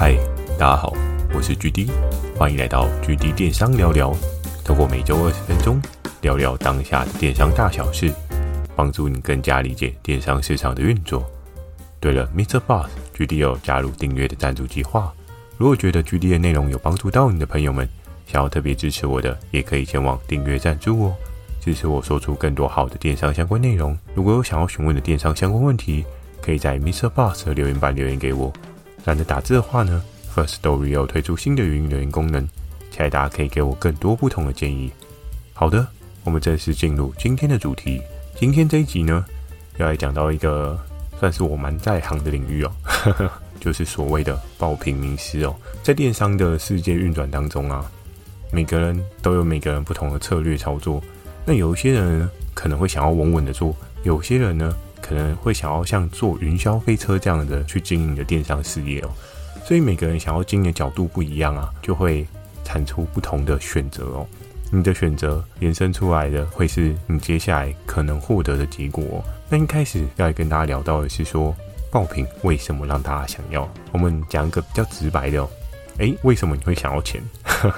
嗨，大家好，我是 GD，欢迎来到 GD 电商聊聊。透过每周二十分钟聊聊当下的电商大小事，帮助你更加理解电商市场的运作。对了，Mr. Boss，GD 有加入订阅的赞助计划。如果觉得 GD 的内容有帮助到你的朋友们，想要特别支持我的，也可以前往订阅赞助哦，支持我说出更多好的电商相关内容。如果有想要询问的电商相关问题，可以在 Mr. Boss 的留言板留言给我。懒得打字的话呢，First Story 又推出新的语音留言功能，期待大家可以给我更多不同的建议。好的，我们正式进入今天的主题。今天这一集呢，要来讲到一个算是我蛮在行的领域哦，就是所谓的爆品名师哦。在电商的世界运转当中啊，每个人都有每个人不同的策略操作。那有一些人，可能会想要稳稳的做，有些人呢，可能会想要像坐云霄飞车这样的去经营的电商事业哦，所以每个人想要经营的角度不一样啊，就会产出不同的选择哦。你的选择延伸出来的会是你接下来可能获得的结果哦。那一开始要来跟大家聊到的是说，爆品为什么让大家想要？我们讲一个比较直白的哦，诶，为什么你会想要钱？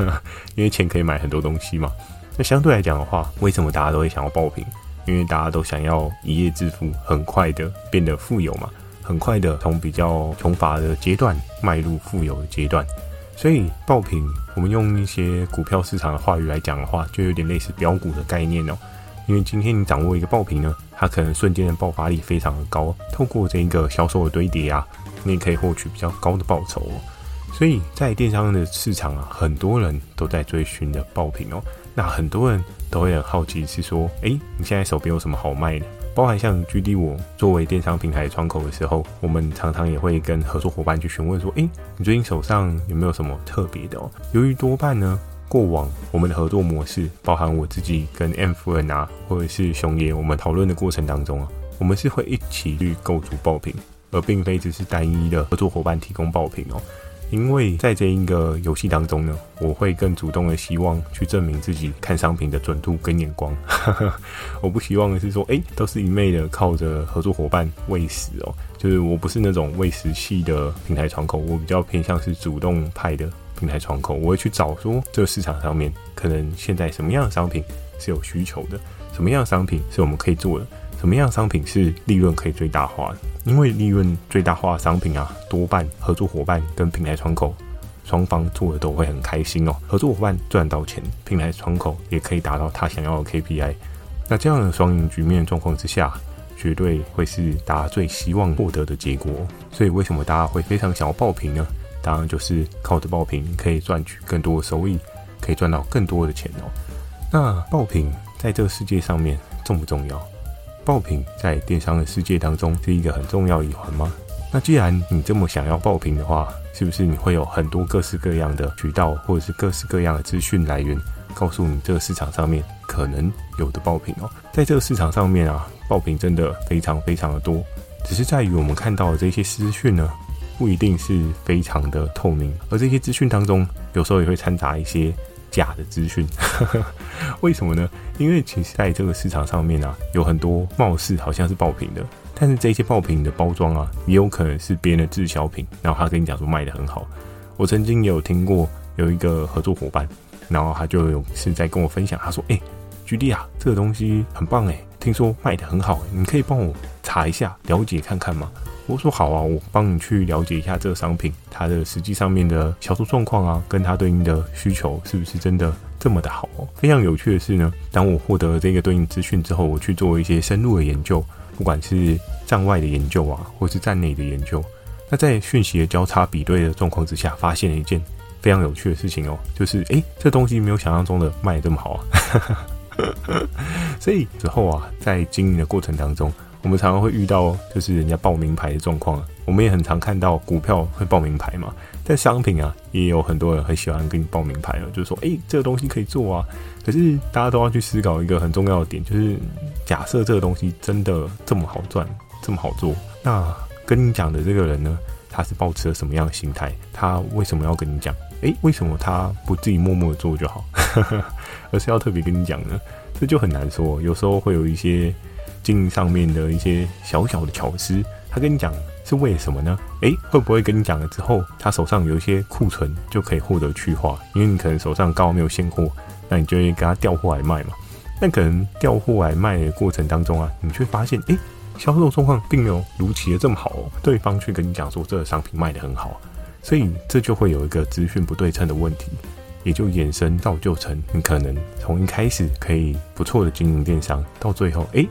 因为钱可以买很多东西嘛。那相对来讲的话，为什么大家都会想要爆品？因为大家都想要一夜致富，很快的变得富有嘛，很快的从比较穷乏的阶段迈入富有的阶段，所以爆品，我们用一些股票市场的话语来讲的话，就有点类似飙股的概念哦。因为今天你掌握一个爆品呢，它可能瞬间的爆发力非常的高，透过这一个销售的堆叠啊，你也可以获取比较高的报酬哦。所以在电商的市场啊，很多人都在追寻的爆品哦。那很多人都会很好奇，是说，诶，你现在手边有什么好卖的？包含像 GD 我作为电商平台窗口的时候，我们常常也会跟合作伙伴去询问说，诶，你最近手上有没有什么特别的哦？由于多半呢，过往我们的合作模式，包含我自己跟 M 夫人啊，或者是熊爷，我们讨论的过程当中啊，我们是会一起去构筑爆品，而并非只是单一的合作伙伴提供爆品哦。因为在这一个游戏当中呢，我会更主动的希望去证明自己看商品的准度跟眼光。我不希望的是说，哎，都是一昧的靠着合作伙伴喂食哦。就是我不是那种喂食系的平台窗口，我比较偏向是主动派的平台窗口。我会去找说，这个市场上面可能现在什么样的商品是有需求的，什么样的商品是我们可以做的。什么样的商品是利润可以最大化？因为利润最大化的商品啊，多半合作伙伴跟平台窗口双方做的都会很开心哦。合作伙伴赚到钱，平台窗口也可以达到他想要的 KPI。那这样的双赢局面状况之下，绝对会是大家最希望获得的结果。所以为什么大家会非常想要爆品呢？当然就是靠着爆品可以赚取更多的收益，可以赚到更多的钱哦。那爆品在这个世界上面重不重要？爆品在电商的世界当中是一个很重要一环吗？那既然你这么想要爆品的话，是不是你会有很多各式各样的渠道，或者是各式各样的资讯来源，告诉你这个市场上面可能有的爆品哦？在这个市场上面啊，爆品真的非常非常的多，只是在于我们看到的这些资讯呢，不一定是非常的透明，而这些资讯当中，有时候也会掺杂一些。假的资讯，为什么呢？因为其实在这个市场上面啊，有很多貌似好像是爆品的，但是这些爆品的包装啊，也有可能是别人的滞销品，然后他跟你讲说卖得很好。我曾经有听过有一个合作伙伴，然后他就有是在跟我分享，他说：“哎，GD 啊，这个东西很棒哎，听说卖得很好，你可以帮我查一下，了解看看吗？”我说好啊，我帮你去了解一下这个商品，它的实际上面的销售状况啊，跟它对应的需求是不是真的这么的好哦？非常有趣的是呢，当我获得了这个对应资讯之后，我去做一些深入的研究，不管是站外的研究啊，或是站内的研究，那在讯息的交叉比对的状况之下，发现了一件非常有趣的事情哦，就是诶，这东西没有想象中的卖得这么好啊，所以之后啊，在经营的过程当中。我们常常会遇到，就是人家报名牌的状况。我们也很常看到股票会报名牌嘛，在商品啊，也有很多人很喜欢跟你报名牌了，就是说，诶，这个东西可以做啊。可是大家都要去思考一个很重要的点，就是假设这个东西真的这么好赚，这么好做，那跟你讲的这个人呢，他是抱持了什么样的心态？他为什么要跟你讲？诶，为什么他不自己默默的做就好，而是要特别跟你讲呢？这就很难说。有时候会有一些。经营上面的一些小小的巧思，他跟你讲是为什么呢？诶，会不会跟你讲了之后，他手上有一些库存就可以获得去化？因为你可能手上刚好没有现货，那你就会给他调货来卖嘛。那可能调货来卖的过程当中啊，你却发现，诶，销售状况并没有如期的这么好哦。对方却跟你讲说这个商品卖得很好，所以这就会有一个资讯不对称的问题，也就衍生造就成你可能从一开始可以不错的经营电商，到最后，诶，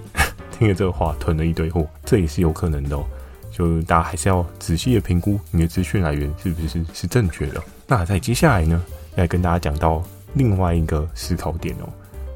听了这个话囤了一堆货，这也是有可能的哦。就大家还是要仔细的评估你的资讯来源是不是是正确的。那在接下来呢，要跟大家讲到另外一个思考点哦。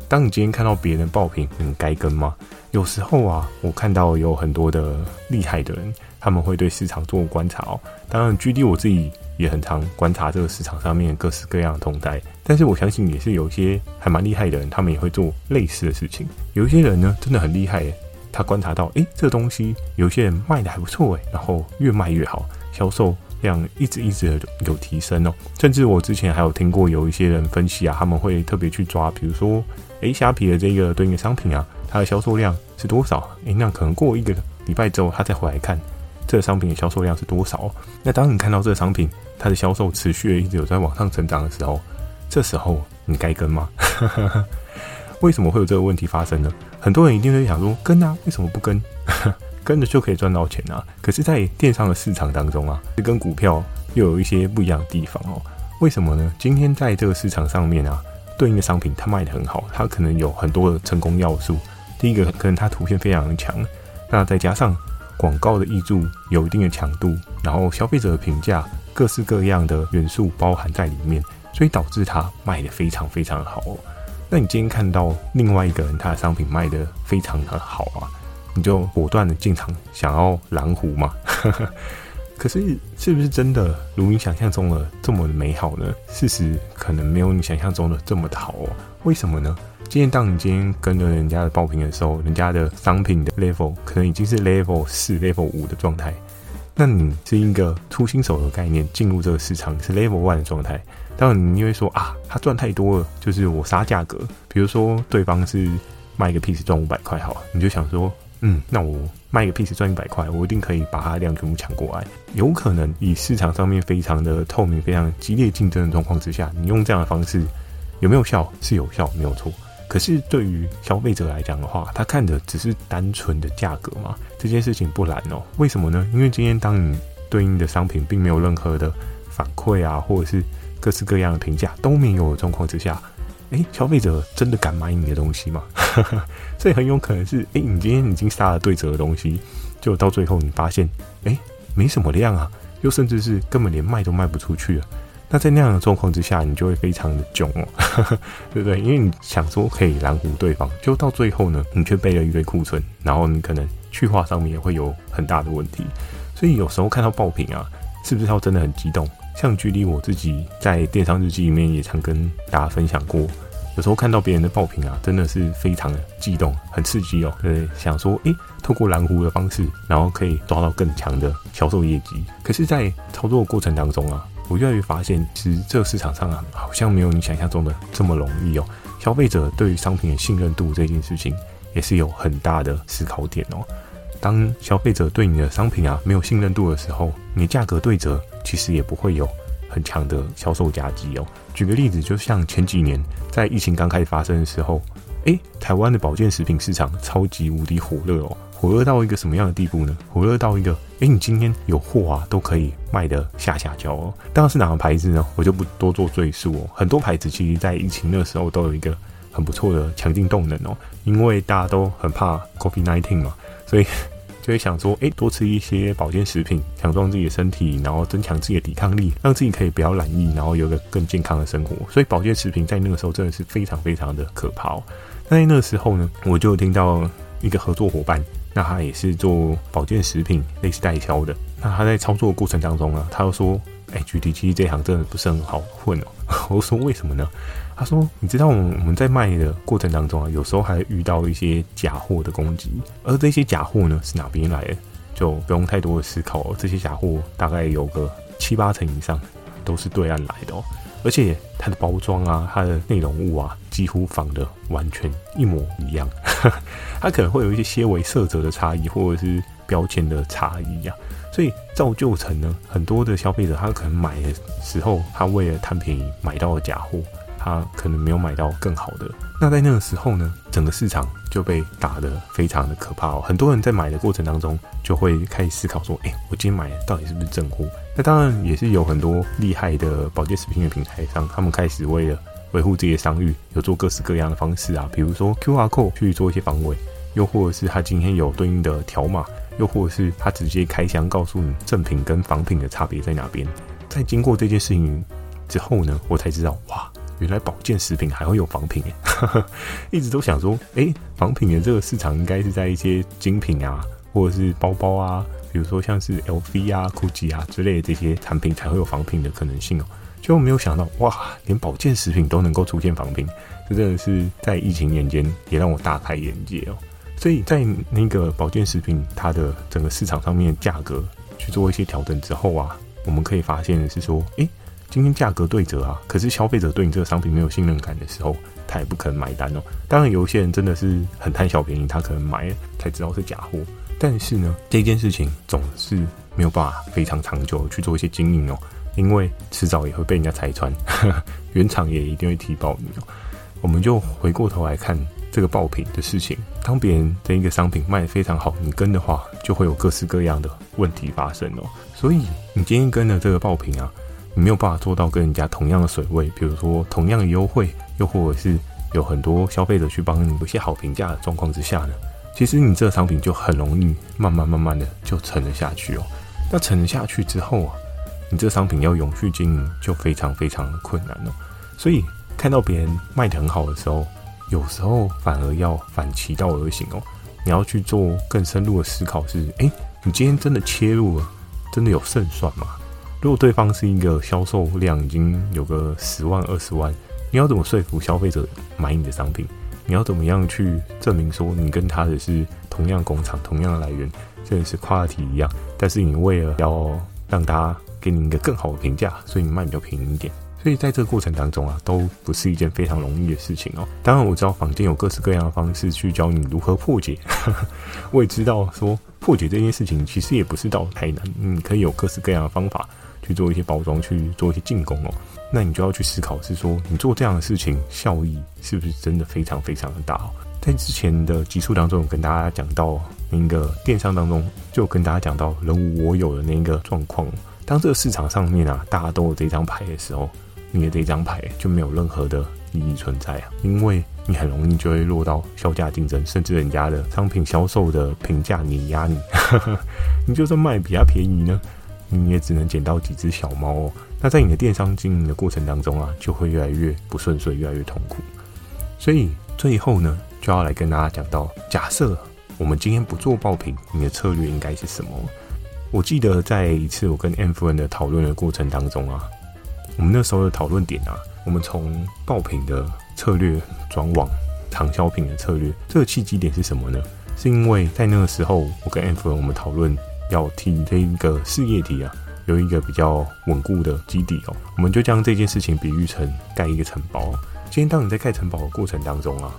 当你今天看到别人爆品，你该跟吗？有时候啊，我看到有很多的厉害的人，他们会对市场做观察哦。当然，GD 我自己也很常观察这个市场上面各式各样的动态。但是我相信也是有一些还蛮厉害的人，他们也会做类似的事情。有一些人呢，真的很厉害，他观察到，诶，这个东西有些人卖的还不错诶，然后越卖越好，销售量一直一直的有提升哦。甚至我之前还有听过有一些人分析啊，他们会特别去抓，比如说。诶，虾皮的这个对应的商品啊，它的销售量是多少？诶，那可能过一个礼拜之后，他再回来看这个商品的销售量是多少。那当你看到这个商品它的销售持续一直有在往上成长的时候，这时候你该跟吗？为什么会有这个问题发生呢？很多人一定会想说跟啊，为什么不跟？跟着就可以赚到钱啊。可是，在电商的市场当中啊，跟股票又有一些不一样的地方哦。为什么呢？今天在这个市场上面啊。对应的商品，它卖得很好，它可能有很多的成功要素。第一个，可能它图片非常的强，那再加上广告的挹注有一定的强度，然后消费者的评价各式各样的元素包含在里面，所以导致它卖得非常非常好哦。那你今天看到另外一个人他的商品卖得非常的好啊，你就果断的进场想要蓝湖嘛？可是，是不是真的如你想象中的这么的美好呢？事实可能没有你想象中的这么的好哦。为什么呢？今天当你今天跟着人家的爆品的时候，人家的商品的 level 可能已经是 level 四、level 五的状态，那你是一个初新手的概念进入这个市场是 level one 的状态。当然，你因为说啊，他赚太多了，就是我杀价格。比如说，对方是卖一个 piece 赚五百块，好，你就想说，嗯，那我。卖一个 piece 赚一百块，我一定可以把它量全部抢过来。有可能以市场上面非常的透明、非常激烈竞争的状况之下，你用这样的方式有没有效？是有效，没有错。可是对于消费者来讲的话，他看的只是单纯的价格嘛？这件事情不难哦。为什么呢？因为今天当你对应的商品并没有任何的反馈啊，或者是各式各样的评价都没有的状况之下。诶，消费者真的敢买你的东西吗？所以很有可能是，诶，你今天已经杀了对折的东西，就到最后你发现，诶，没什么量啊，又甚至是根本连卖都卖不出去了。那在那样的状况之下，你就会非常的囧哦，对不对？因为你想说可以蓝湖对方，就到最后呢，你却备了一堆库存，然后你可能去化上面也会有很大的问题。所以有时候看到爆品啊，是不是要真的很激动？像举例我自己在电商日记里面也常跟大家分享过，有时候看到别人的爆品啊，真的是非常的激动，很刺激哦。对，想说，诶，透过蓝湖的方式，然后可以抓到更强的销售业绩。可是，在操作的过程当中啊，我越来越发现，其实这个市场上啊，好像没有你想象中的这么容易哦。消费者对于商品的信任度这件事情，也是有很大的思考点哦。当消费者对你的商品啊没有信任度的时候，你价格对折，其实也不会有很强的销售价值哦。举个例子，就像前几年在疫情刚开始发生的时候，诶，台湾的保健食品市场超级无敌火热哦，火热到一个什么样的地步呢？火热到一个，诶，你今天有货啊，都可以卖得下下焦哦。当然是哪个牌子呢？我就不多做赘述哦。很多牌子其实在疫情那时候都有一个很不错的强劲动能哦，因为大家都很怕 COVID-19 嘛，所以。就会想说，诶，多吃一些保健食品，强壮自己的身体，然后增强自己的抵抗力，让自己可以不要懒意，然后有个更健康的生活。所以保健食品在那个时候真的是非常非常的可怕哦。那在那个时候呢，我就听到一个合作伙伴，那他也是做保健食品类似代销的。那他在操作的过程当中呢，他又说，诶，GD 其实这行真的不是很好混哦。我说为什么呢？他说：“你知道，我们在卖的过程当中啊，有时候还遇到一些假货的攻击，而这些假货呢，是哪边来的？就不用太多的思考，这些假货大概有个七八成以上都是对岸来的哦。而且它的包装啊，它的内容物啊，几乎仿的完全一模一样。它可能会有一些些微色泽的差异，或者是标签的差异呀。所以造就成呢，很多的消费者他可能买的时候，他为了贪便宜买到了假货，他可能没有买到更好的。那在那个时候呢，整个市场就被打得非常的可怕哦。很多人在买的过程当中，就会开始思考说：“哎，我今天买到底是不是正货？”那当然也是有很多厉害的保健食品的平台上，他们开始为了维护自己的商誉，有做各式各样的方式啊，比如说 QR code 去做一些防伪，又或者是他今天有对应的条码。又或者是他直接开箱告诉你正品跟仿品的差别在哪边。在经过这件事情之后呢，我才知道哇，原来保健食品还会有仿品诶。一直都想说，诶，仿品的这个市场应该是在一些精品啊，或者是包包啊，比如说像是 LV 啊、GUCCI 啊之类的这些产品才会有仿品的可能性哦。结果没有想到，哇，连保健食品都能够出现仿品，这真的是在疫情年间也让我大开眼界哦。所以在那个保健食品它的整个市场上面价格去做一些调整之后啊，我们可以发现的是说，诶，今天价格对折啊，可是消费者对你这个商品没有信任感的时候，他也不可能买单哦。当然，有些人真的是很贪小便宜，他可能买才知道是假货。但是呢，这件事情总是没有办法非常长久去做一些经营哦，因为迟早也会被人家拆穿，原厂也一定会踢爆你哦。我们就回过头来看。这个爆品的事情，当别人的一个商品卖得非常好，你跟的话，就会有各式各样的问题发生哦。所以你今天跟的这个爆品啊，你没有办法做到跟人家同样的水位，比如说同样的优惠，又或者是有很多消费者去帮你有些好评价的状况之下呢，其实你这个商品就很容易慢慢慢慢的就沉了下去哦。那沉了下去之后啊，你这个商品要永续经营就非常非常的困难哦。所以看到别人卖得很好的时候，有时候反而要反其道而行哦，你要去做更深入的思考是：诶，你今天真的切入了，真的有胜算吗？如果对方是一个销售量已经有个十万、二十万，你要怎么说服消费者买你的商品？你要怎么样去证明说你跟他的是同样工厂、同样的来源，甚至是 quality 一样？但是你为了要让他给你一个更好的评价，所以你卖比较便宜一点。所以在这个过程当中啊，都不是一件非常容易的事情哦。当然我知道坊间有各式各样的方式去教你如何破解，我也知道说破解这件事情其实也不是到太难，你可以有各式各样的方法去做一些包装，去做一些进攻哦。那你就要去思考是说，你做这样的事情效益是不是真的非常非常的大哦？在之前的集数当中，有跟大家讲到那个电商当中，就跟大家讲到人无我有的那个状况。当这个市场上面啊，大家都有这张牌的时候。你的这张牌就没有任何的意义存在啊，因为你很容易就会落到削价竞争，甚至人家的商品销售的评价碾压你。你就算卖比较便宜呢，你也只能捡到几只小猫哦。那在你的电商经营的过程当中啊，就会越来越不顺遂，越来越痛苦。所以最后呢，就要来跟大家讲到，假设我们今天不做爆品，你的策略应该是什么？我记得在一次我跟 M 夫人的讨论的过程当中啊。我们那时候的讨论点啊，我们从爆品的策略转往长销品的策略，这个契机点是什么呢？是因为在那个时候，我跟 F 人我们讨论要替这一个事业体啊，有一个比较稳固的基底哦。我们就将这件事情比喻成盖一个城堡。今天当你在盖城堡的过程当中啊，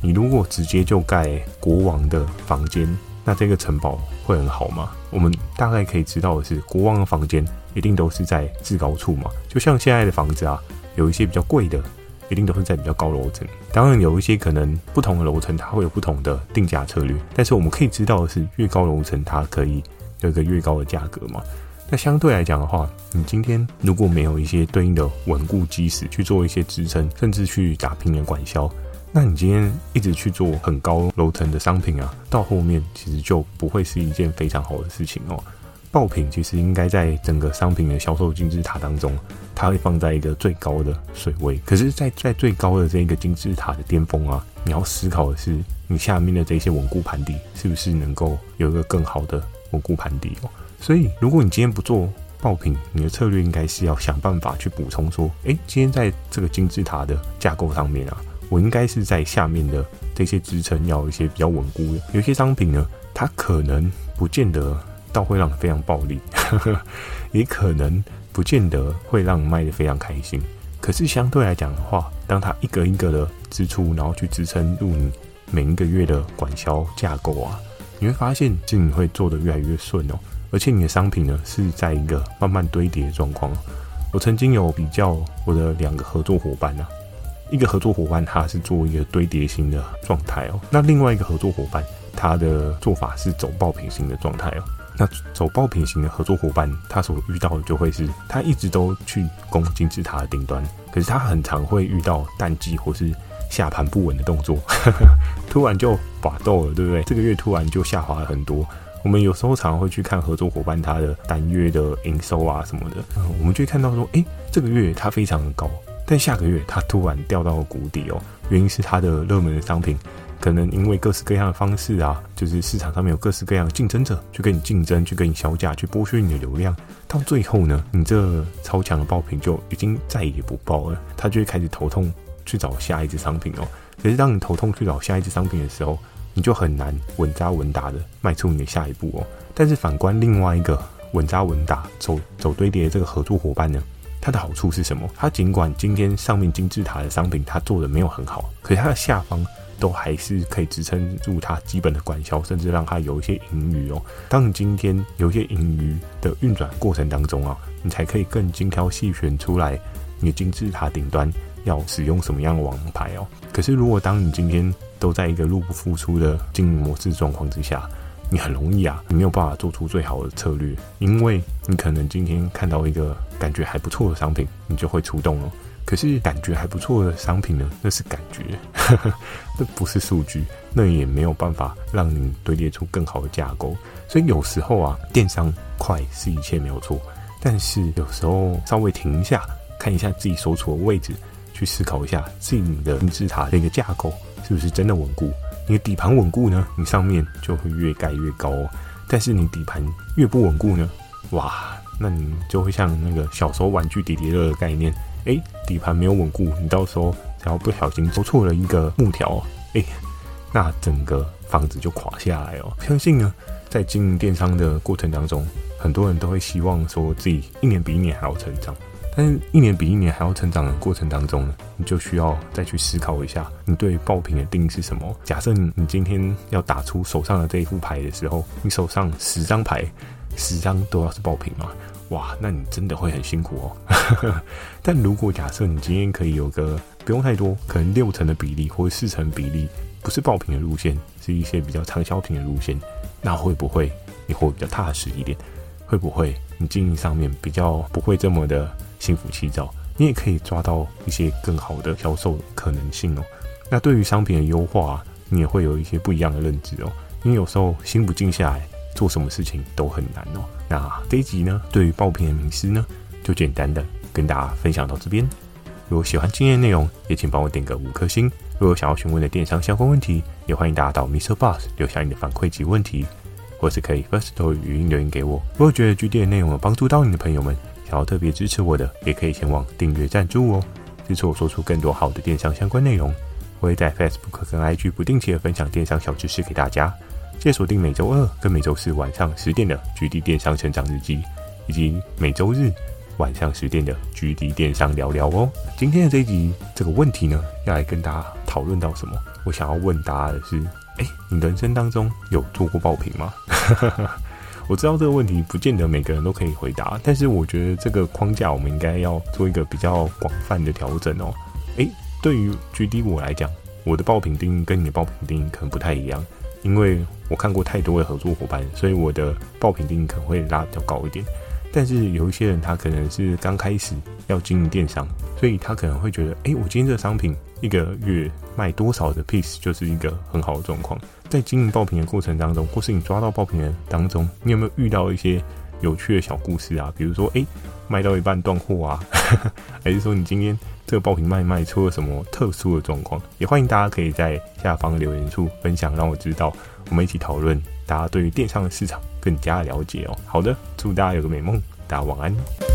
你如果直接就盖国王的房间，那这个城堡会很好吗？我们大概可以知道的是，国王的房间一定都是在至高处嘛。就像现在的房子啊，有一些比较贵的，一定都是在比较高楼层。当然，有一些可能不同的楼层，它会有不同的定价策略。但是我们可以知道的是，越高楼层，它可以有一个越高的价格嘛。那相对来讲的话，你今天如果没有一些对应的稳固基石去做一些支撑，甚至去打拼的管销。那你今天一直去做很高楼层的商品啊，到后面其实就不会是一件非常好的事情哦。爆品其实应该在整个商品的销售金字塔当中，它会放在一个最高的水位。可是在，在在最高的这个金字塔的巅峰啊，你要思考的是，你下面的这些稳固盘底是不是能够有一个更好的稳固盘底哦。所以，如果你今天不做爆品，你的策略应该是要想办法去补充说，诶，今天在这个金字塔的架构上面啊。我应该是在下面的这些支撑要有一些比较稳固的，有些商品呢，它可能不见得到会让你非常暴利，也可能不见得会让你卖得非常开心。可是相对来讲的话，当它一个一个的支出，然后去支撑入你每一个月的管销架构啊，你会发现，经营会做得越来越顺哦。而且你的商品呢是在一个慢慢堆叠的状况。我曾经有比较我的两个合作伙伴啊，一个合作伙伴他是做一个堆叠型的状态哦，那另外一个合作伙伴他的做法是走爆品型的状态哦。那走爆品型的合作伙伴，他所遇到的就会是，他一直都去攻金字塔的顶端，可是他很常会遇到淡季或是下盘不稳的动作，突然就拔豆了，对不对？这个月突然就下滑了很多。我们有时候常会去看合作伙伴他的单月的营收啊什么的，我们就会看到说，诶，这个月它非常的高，但下个月它突然掉到了谷底哦，原因是它的热门的商品。可能因为各式各样的方式啊，就是市场上面有各式各样的竞争者去跟你竞争，去跟你削价，去剥削你的流量，到最后呢，你这超强的爆品就已经再也不爆了，他就会开始头痛去找下一只商品哦。可是当你头痛去找下一只商品的时候，你就很难稳扎稳打的迈出你的下一步哦。但是反观另外一个稳扎稳打走走堆叠的这个合作伙伴呢，它的好处是什么？它尽管今天上面金字塔的商品它做的没有很好，可是它的下方。都还是可以支撑住它基本的管销，甚至让它有一些盈余哦。当你今天有一些盈余的运转过程当中啊，你才可以更精挑细选出来你金字塔顶端要使用什么样的王牌哦。可是如果当你今天都在一个入不敷出的经营模式状况之下，你很容易啊，你没有办法做出最好的策略，因为你可能今天看到一个感觉还不错的商品，你就会出动了。可是感觉还不错的商品呢，那是感觉，那不是数据，那也没有办法让你堆叠出更好的架构。所以有时候啊，电商快是一切没有错，但是有时候稍微停一下，看一下自己所处的位置，去思考一下自己的金字塔的一个架构是不是真的稳固。你的底盘稳固呢，你上面就会越盖越高哦。但是你底盘越不稳固呢，哇，那你就会像那个小时候玩具叠叠乐的概念。哎，底盘没有稳固，你到时候只要不小心做错了一个木条，哎，那整个房子就垮下来哦。相信呢，在经营电商的过程当中，很多人都会希望说自己一年比一年还要成长，但是一年比一年还要成长的过程当中呢，你就需要再去思考一下，你对爆品的定义是什么？假设你你今天要打出手上的这一副牌的时候，你手上十张牌，十张都要是爆品吗？哇，那你真的会很辛苦哦。但如果假设你今天可以有个不用太多，可能六成的比例或者四成比例不是爆品的路线，是一些比较畅销品的路线，那会不会你会比较踏实一点？会不会你经营上面比较不会这么的心浮气躁？你也可以抓到一些更好的销售可能性哦。那对于商品的优化，你也会有一些不一样的认知哦。因为有时候心不静下来。做什么事情都很难哦。那这一集呢，对于爆品的名师呢，就简单的跟大家分享到这边。如果喜欢今天的内容，也请帮我点个五颗星。如果想要询问的电商相关问题，也欢迎大家到 MixerBox 留下你的反馈及问题，或是可以 Firstory 语音留言给我。如果觉得 GD 的内容有帮助到你的朋友们，想要特别支持我的，也可以前往订阅赞助哦，支持我说出更多好的电商相关内容。我会在 Facebook 跟 IG 不定期的分享电商小知识给大家。记得锁定每周二跟每周四晚上十点的 GD 电商成长日记，以及每周日晚上十点的 GD 电商聊聊哦。今天的这一集这个问题呢，要来跟大家讨论到什么？我想要问大家的是：哎，你人生当中有做过爆品吗？我知道这个问题不见得每个人都可以回答，但是我觉得这个框架我们应该要做一个比较广泛的调整哦。哎，对于 GD 我来讲，我的爆品定义跟你的爆品定义可能不太一样。因为我看过太多的合作伙伴，所以我的爆品定义可能会拉比较高一点。但是有一些人，他可能是刚开始要经营电商，所以他可能会觉得，哎，我今天这个商品一个月卖多少的 piece 就是一个很好的状况。在经营爆品的过程当中，或是你抓到爆品的当中，你有没有遇到一些有趣的小故事啊？比如说，哎，卖到一半断货啊，还是说你今天这个爆品卖卖出了什么特殊的状况？也欢迎大家可以在下方留言处分享，让我知道，我们一起讨论，大家对于电商的市场更加了解哦。好的，祝大家有个美梦，大家晚安。